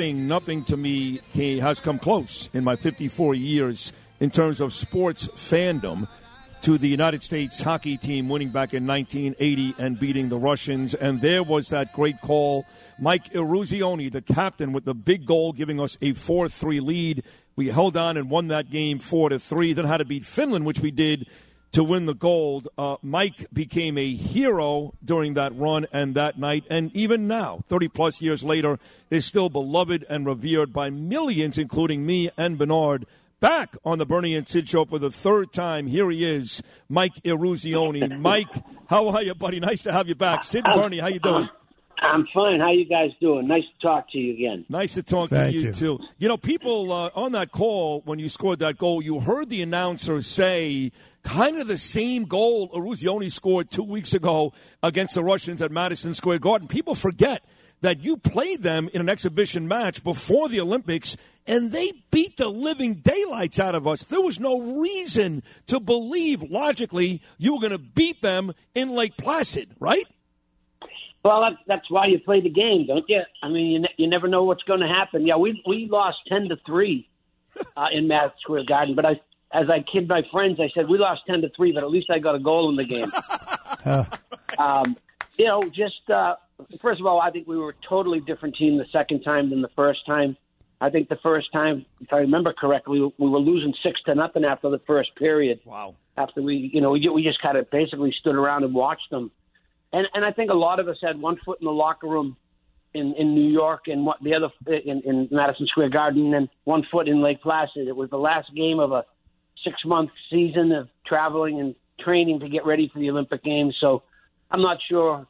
nothing, nothing to me he has come close in my 54 years in terms of sports fandom to the United States hockey team winning back in 1980 and beating the Russians. And there was that great call. Mike Eruzione, the captain, with the big goal, giving us a 4 3 lead. We held on and won that game 4 to 3. Then had to beat Finland, which we did to win the gold. Uh, Mike became a hero during that run and that night, and even now, 30 plus years later, is still beloved and revered by millions, including me and Bernard back on the Bernie and Sid show for the third time. Here he is, Mike Eruzione. Mike, how are you, buddy? Nice to have you back. Sid Bernie, how you doing? I'm fine. How you guys doing? Nice to talk to you again. Nice to talk Thank to you, you. too. You know, people uh, on that call when you scored that goal, you heard the announcer say kind of the same goal Eruzione scored two weeks ago against the Russians at Madison Square Garden. People forget that you played them in an exhibition match before the Olympics and they beat the living daylights out of us. There was no reason to believe logically you were going to beat them in Lake Placid, right? Well, that, that's why you play the game, don't you? I mean, you, ne- you never know what's going to happen. Yeah, we we lost ten to three uh, in Madison Square Garden, but I, as I kid my friends, I said we lost ten to three, but at least I got a goal in the game. um, you know, just uh, first of all, I think we were a totally different team the second time than the first time. I think the first time, if I remember correctly, we were losing six to nothing after the first period. Wow. After we, you know, we, we just kind of basically stood around and watched them, and and I think a lot of us had one foot in the locker room in in New York and what the other in, in Madison Square Garden and one foot in Lake Placid. It was the last game of a six month season of traveling and training to get ready for the Olympic Games. So I'm not sure,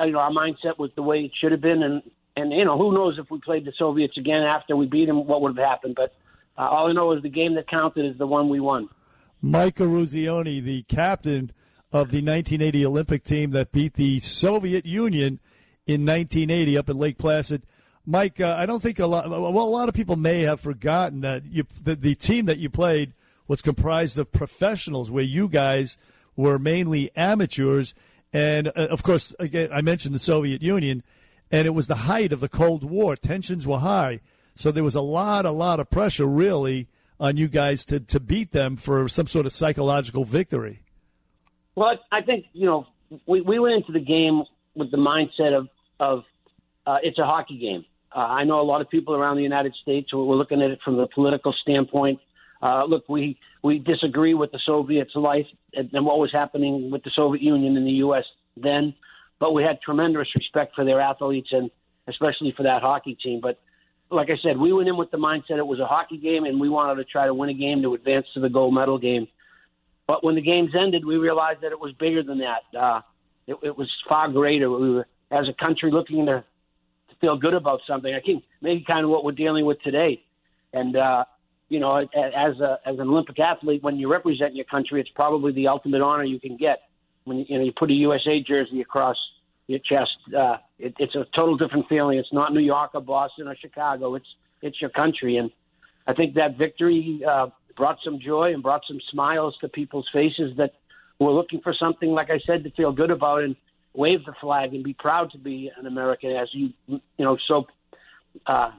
you know, our mindset was the way it should have been, and and you know who knows if we played the Soviets again after we beat them, what would have happened. But uh, all I know is the game that counted is the one we won. Mike Eruzione, the captain of the 1980 Olympic team that beat the Soviet Union in 1980 up in Lake Placid. Mike, uh, I don't think a lot. Well, a lot of people may have forgotten that you, the, the team that you played was comprised of professionals, where you guys were mainly amateurs. And uh, of course, again, I mentioned the Soviet Union, and it was the height of the Cold War. Tensions were high, so there was a lot, a lot of pressure, really, on you guys to to beat them for some sort of psychological victory. Well, I think you know we we went into the game with the mindset of of uh, it's a hockey game. Uh, I know a lot of people around the United States were looking at it from the political standpoint. Uh, look, we we disagree with the Soviets' life and, and what was happening with the Soviet Union in the U.S. then, but we had tremendous respect for their athletes and especially for that hockey team. But like I said, we went in with the mindset it was a hockey game and we wanted to try to win a game to advance to the gold medal game. But when the games ended, we realized that it was bigger than that. Uh, it, it was far greater. We were, as a country, looking to, to feel good about something. I think maybe kind of what we're dealing with today. And uh, you know, as a as an Olympic athlete, when you represent your country, it's probably the ultimate honor you can get. When you know you put a USA jersey across your chest, uh, it, it's a total different feeling. It's not New York or Boston or Chicago. It's it's your country, and I think that victory uh, brought some joy and brought some smiles to people's faces that were looking for something, like I said, to feel good about and wave the flag and be proud to be an American, as you you know so uh,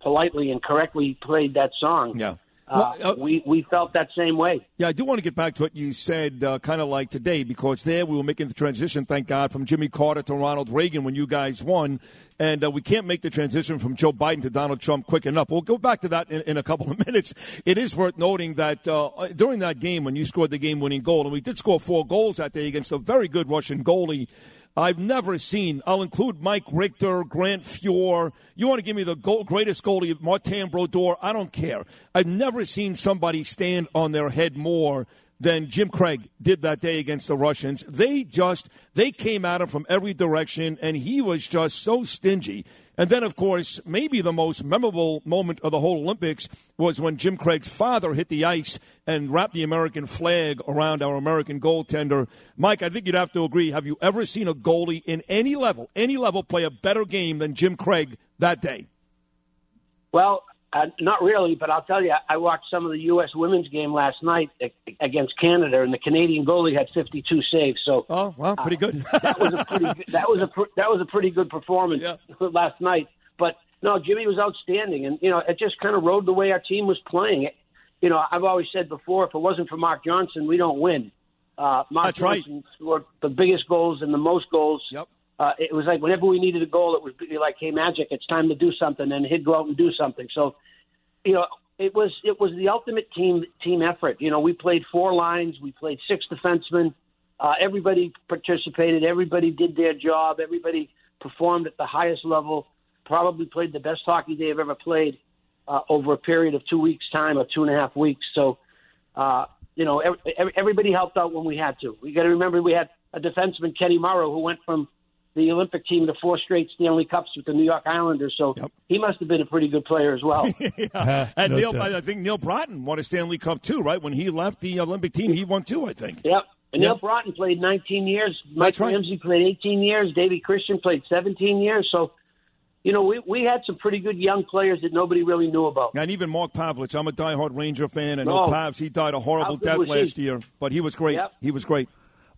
politely and correctly played that song. Yeah. Uh, Well, uh, we we felt that same way. Yeah, I do want to get back to what you said, uh, kind of like today, because there we were making the transition, thank God, from Jimmy Carter to Ronald Reagan when you guys won. And uh, we can't make the transition from Joe Biden to Donald Trump quick enough. We'll go back to that in, in a couple of minutes. It is worth noting that uh, during that game, when you scored the game winning goal, and we did score four goals that day against a very good Russian goalie. I've never seen. I'll include Mike Richter, Grant Fuhr. You want to give me the goal, greatest goalie, Martin Brodeur? I don't care. I've never seen somebody stand on their head more than Jim Craig did that day against the Russians. They just they came at him from every direction, and he was just so stingy. And then, of course, maybe the most memorable moment of the whole Olympics was when Jim Craig's father hit the ice and wrapped the American flag around our American goaltender. Mike, I think you'd have to agree. Have you ever seen a goalie in any level, any level, play a better game than Jim Craig that day? Well, uh, not really, but I'll tell you, I watched some of the U.S. women's game last night against Canada, and the Canadian goalie had 52 saves. So, Oh, well, pretty good. that was a pretty that was a that was a pretty good performance Yeah. last night. But no, Jimmy was outstanding, and you know, it just kind of rode the way our team was playing. It, you know, I've always said before, if it wasn't for Mark Johnson, we don't win. Uh, Mark That's Johnson right. scored the biggest goals and the most goals. Yep. Uh, it was like whenever we needed a goal, it would be like, "Hey, Magic, it's time to do something," and he'd go out and do something. So, you know, it was it was the ultimate team team effort. You know, we played four lines, we played six defensemen. Uh, everybody participated. Everybody did their job. Everybody performed at the highest level. Probably played the best hockey they've ever played uh, over a period of two weeks' time or two and a half weeks. So, uh, you know, every, everybody helped out when we had to. We got to remember we had a defenseman, Kenny Morrow, who went from the Olympic team to four straight Stanley Cups with the New York Islanders. So Yep. he must have been a pretty good player as well. yeah. Uh-huh. And No Neal, doubt. I think Neal Broten won a Stanley Cup too, right? When he left the Olympic team, he won two, I think. Yep. And Neal Yep. Broten played 19 years. Mike That's right. Ramsey played 18 years. Davey Christian played 17 years. So, you know, we, we had some pretty good young players that nobody really knew about. And even Mark Pavelich. I'm a diehard Ranger fan, and No. no. Oh. Pavs, he died a horrible death was he? last year, but he was great. Yep. He was great.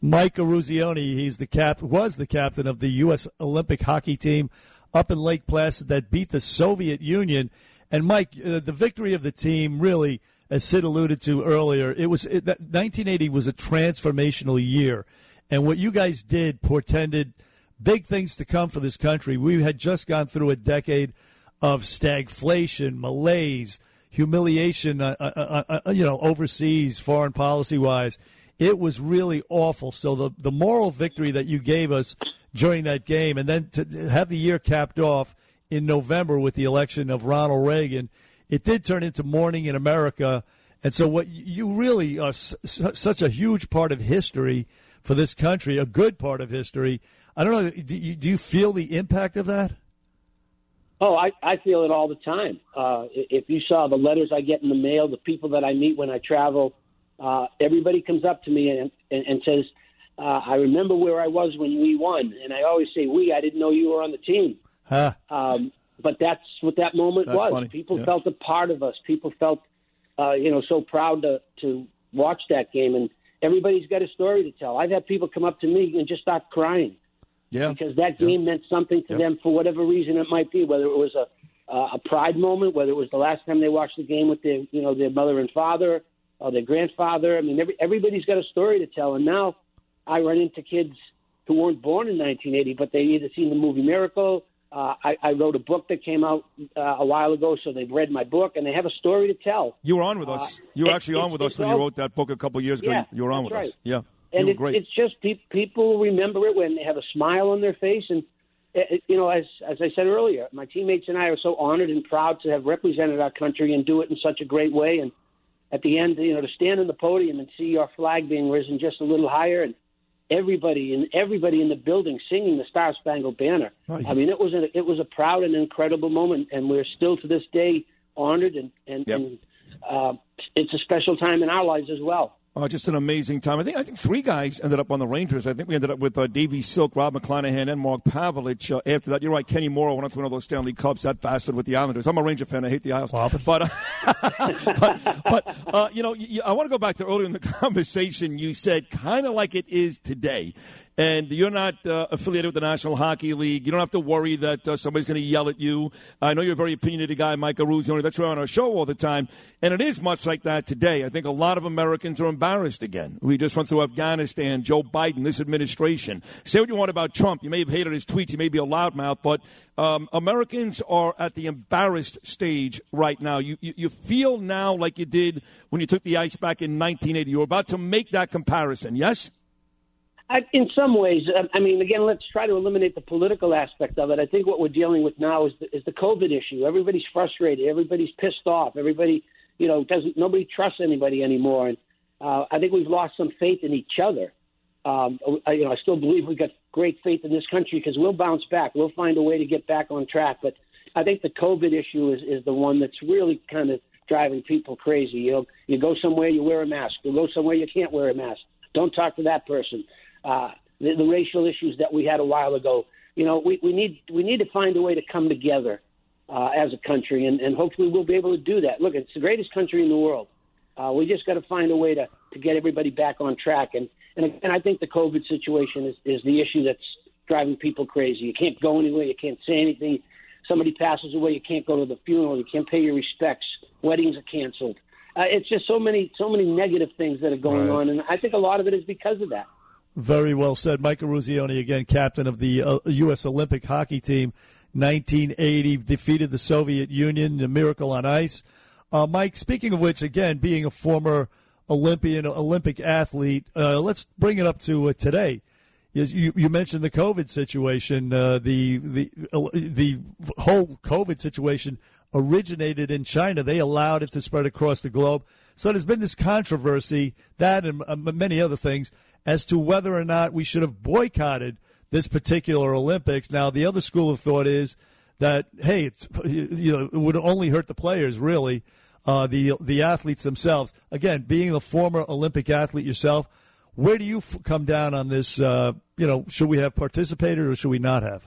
Mike Eruzione, he's the cap was the captain of the U.S. Olympic hockey team up in Lake Placid that beat the Soviet Union. And Mike, uh, the victory of the team really, as Sid alluded to earlier, it was it, that 1980 was a transformational year, and what you guys did portended big things to come for this country. We had just gone through a decade of stagflation, malaise, humiliation, uh, uh, uh, uh, you know, overseas, foreign policy wise. It was really awful. So the the moral victory that you gave us during that game, and then to have the year capped off in November with the election of Ronald Reagan, it did turn into morning in America. And so, what you really are such a huge part of history for this country, a good part of history. I don't know. Do you, do you feel the impact of that? Oh, I, I feel it all the time. Uh, if you saw the letters I get in the mail, the people that I meet when I travel, uh, everybody comes up to me and, and, and says, uh, I remember where I was when we won. And I always say, we, I didn't know you were on the team. Huh? Um, but that's what that moment That's was. funny. People Yeah. felt a part of us. People felt, uh, you know, so proud to, to watch that game. And everybody's got a story to tell. I've had people come up to me and just start crying Yeah. because that game meant something to Yeah. them for whatever reason it might be, whether it was a uh, a pride moment, whether it was the last time they watched the game with their you know their mother and father or their grandfather. I mean, every, everybody's got a story to tell, and now I run into kids who weren't born in 1980, but they either seen the movie Miracle. Uh, I, I wrote a book that came out uh, a while ago, so they've read my book and they have a story to tell. You were on with us. You were actually it- on with us when you wrote that book a couple of years ago. Yeah, you were on with that's us. Yeah. and it, great. it's just pe- people remember it when they have a smile on their face and it, it- you know as as I said earlier my teammates and I are so honored and proud to have represented our country and do it in such a great way and at the end you know to stand on the podium and see our flag being risen just a little higher and everybody and everybody in the building singing the Star Spangled Banner. I mean it was a it was a proud and incredible moment and we're still to this day honored and and, Yep. and uh, it's a special time in our lives as well Oh, just an amazing time. I think I think three guys ended up on the Rangers. I think we ended up with uh, Davey Silk, Rob McClanahan, and Mark Pavelich. Uh, after that, you're right. Kenny Morrow went on to one of those Stanley Cups. That bastard with the Islanders. I'm a Ranger fan. I hate the Isles. But, uh, but, but uh, you know, you, I want to go back to earlier in the conversation. You said kind of like it is today. And you're not uh, affiliated with the National Hockey League. You don't have to worry that uh, somebody's going to yell at you. I know you're a very opinionated guy, Mike Eruzione. That's why you're on our show all the time. And it is much like that today. I think a lot of Americans are embarrassed again. We just went through Afghanistan, Joe Biden, this administration. Say what you want about Trump. You may have hated his tweets. You may be a loudmouth, but um, Americans are at the embarrassed stage right now. You, you, you feel now like you did when you took the ice back in 1980. You're about to make that comparison, yes? I, in some ways, I- I mean, again, let's try to eliminate the political aspect of it. I think what we're dealing with now is the, is the COVID issue. Everybody's frustrated. Everybody's pissed off. Everybody, you know, doesn't. Nobody trusts anybody anymore. And uh, I think we've lost some faith in each other. Um, I, you know, I still believe we've got great faith in this country because we'll bounce back. We'll find a way to get back on track. But I think the COVID issue is, is the one that's really kind of driving people crazy. You know, you go somewhere, you wear a mask. You go somewhere, you can't wear a mask. Don't talk to that person. Uh, the, the racial issues that we had a while ago. You know, we, we need we need to find a way to come together uh, as a country, and, and hopefully we'll be able to do that. Look, it's the greatest country in the world. Uh, we just got to find a way to, to get everybody back on track. And and again, I think the COVID situation is, is the issue that's driving people crazy. You can't go anywhere, you can't say anything. somebody passes away, you can't go to the funeral, you can't pay your respects, weddings are canceled. Uh, it's just so many so many negative things that are going Right. on, and I think a lot of it is because of that. Very well said. Mike Eruzione, again, captain of the uh, U.S. Olympic hockey team, 1980, defeated the Soviet Union, a miracle on ice. Uh, Mike, speaking of which, again, being a former Olympian, Olympic athlete, uh, let's bring it up to uh, today. You, you mentioned the COVID situation. Uh, the the uh, the whole COVID situation originated in China. They allowed it to spread across the globe. So there's been this controversy, that and many other things, as to whether or not we should have boycotted this particular Olympics. Now, the other school of thought is that hey, it's you know it would only hurt the players really, uh, the the athletes themselves. Again, being a former Olympic athlete yourself, where do you f- come down on this? Uh, you know, should we have participated or should we not have?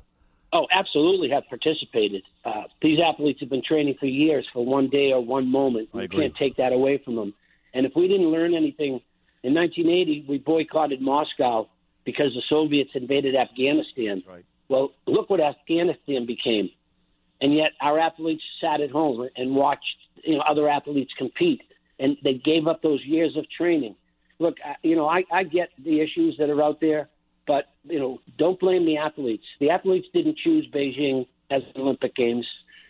Oh, absolutely have participated. Uh, these athletes have been training for years for one day or one moment. You can't take that away from them. And if we didn't learn anything, in 1980 we boycotted Moscow because the Soviets invaded Afghanistan. Right. Well, look what Afghanistan became, and yet our athletes sat at home and watched you know other athletes compete, and they gave up those years of training. Look, I- you know, I, I get the issues that are out there, but you know, don't blame the athletes. The athletes didn't choose Beijing as the Olympic Games,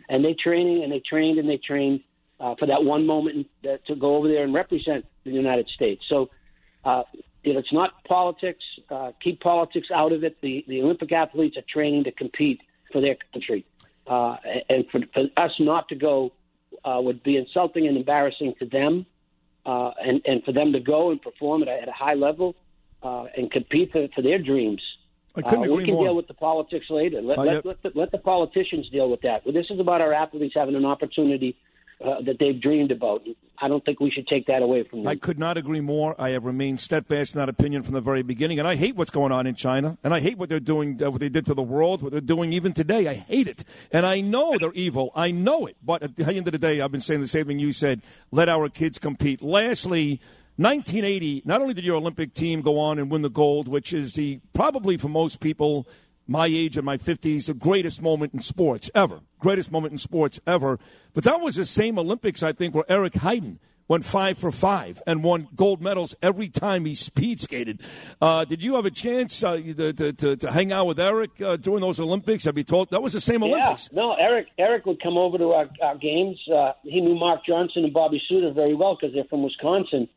and they training and they trained and they trained uh, for that one moment uh, to go over there and represent the United States. So, uh, it's not politics. Uh, keep politics out of it. The the Olympic athletes are training to compete for their country, uh, and for, for us not to go uh, would be insulting and embarrassing to them, uh, and and for them to go and perform at a, at a high level uh, and compete for, for their dreams. I couldn't uh, agree we can more. deal with the politics later. Let, let, let, the, let the politicians deal with that. Well, this is about our athletes having an opportunity uh, that they've dreamed about. I don't think we should take that away from them. I could not agree more. I have remained steadfast in that opinion from the very beginning, and I hate what's going on in China, and I hate what they're doing, uh, what they did to the world, what they're doing even today. I hate it, and I know they're evil. I know it, but at the end of the day, I've been saying the same thing you said. Let our kids compete. Lastly. 1980. Not only did your Olympic team go on and win the gold, which is the probably for most people my age and my 50s, the greatest moment in sports ever. Greatest moment in sports ever. But that was the same Olympics, I think, where Eric Heiden went five for five and won gold medals every time he speed skated. Uh, did you have a chance uh, to, to, to, hang out with Eric uh, during those Olympics? Have you told that was the same Olympics? Yeah, no, Eric. Eric would come over to our, our games. Uh, he knew Mark Johnson and Bobby Suter very well because they're from Wisconsin,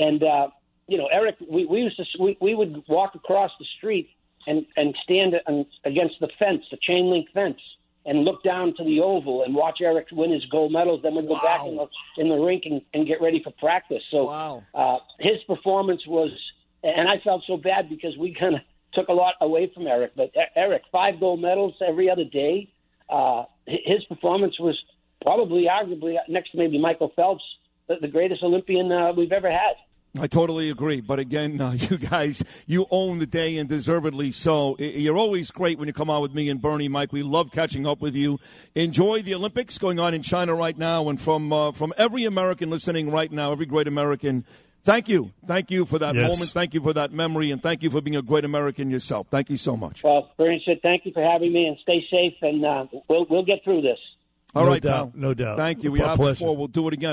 and uh, you know, Eric. We, we used to we, we would walk across the street and and stand an- against the fence, the chain link fence, and look down to the oval and watch Eric win his gold medals. Then we'd go back in the in the rink and, and get ready for practice. So Wow. uh, his performance was, and I felt so bad because we kind of took a lot away from Eric. But Eric, five gold medals every other day. Uh, his performance was probably, arguably, next to maybe Michael Phelps, the, the greatest Olympian uh, we've ever had. I totally agree. But again, uh, you guys, you own the day and deservedly so. You're always great when you come on with me and Bernie, Mike. We love catching up with you. Enjoy the Olympics going on in China right now. And from, uh, from every American listening right now, every great American, thank you. Thank you for that Yes. moment. Thank you for that memory. And thank you for being a great American yourself. Thank you so much. Well, Bernie Sid, thank you for having me and stay safe, and uh, we'll, we'll get through this. All No right, doubt. pal. No doubt. Thank you. We A have pleasure. before. We'll do it again.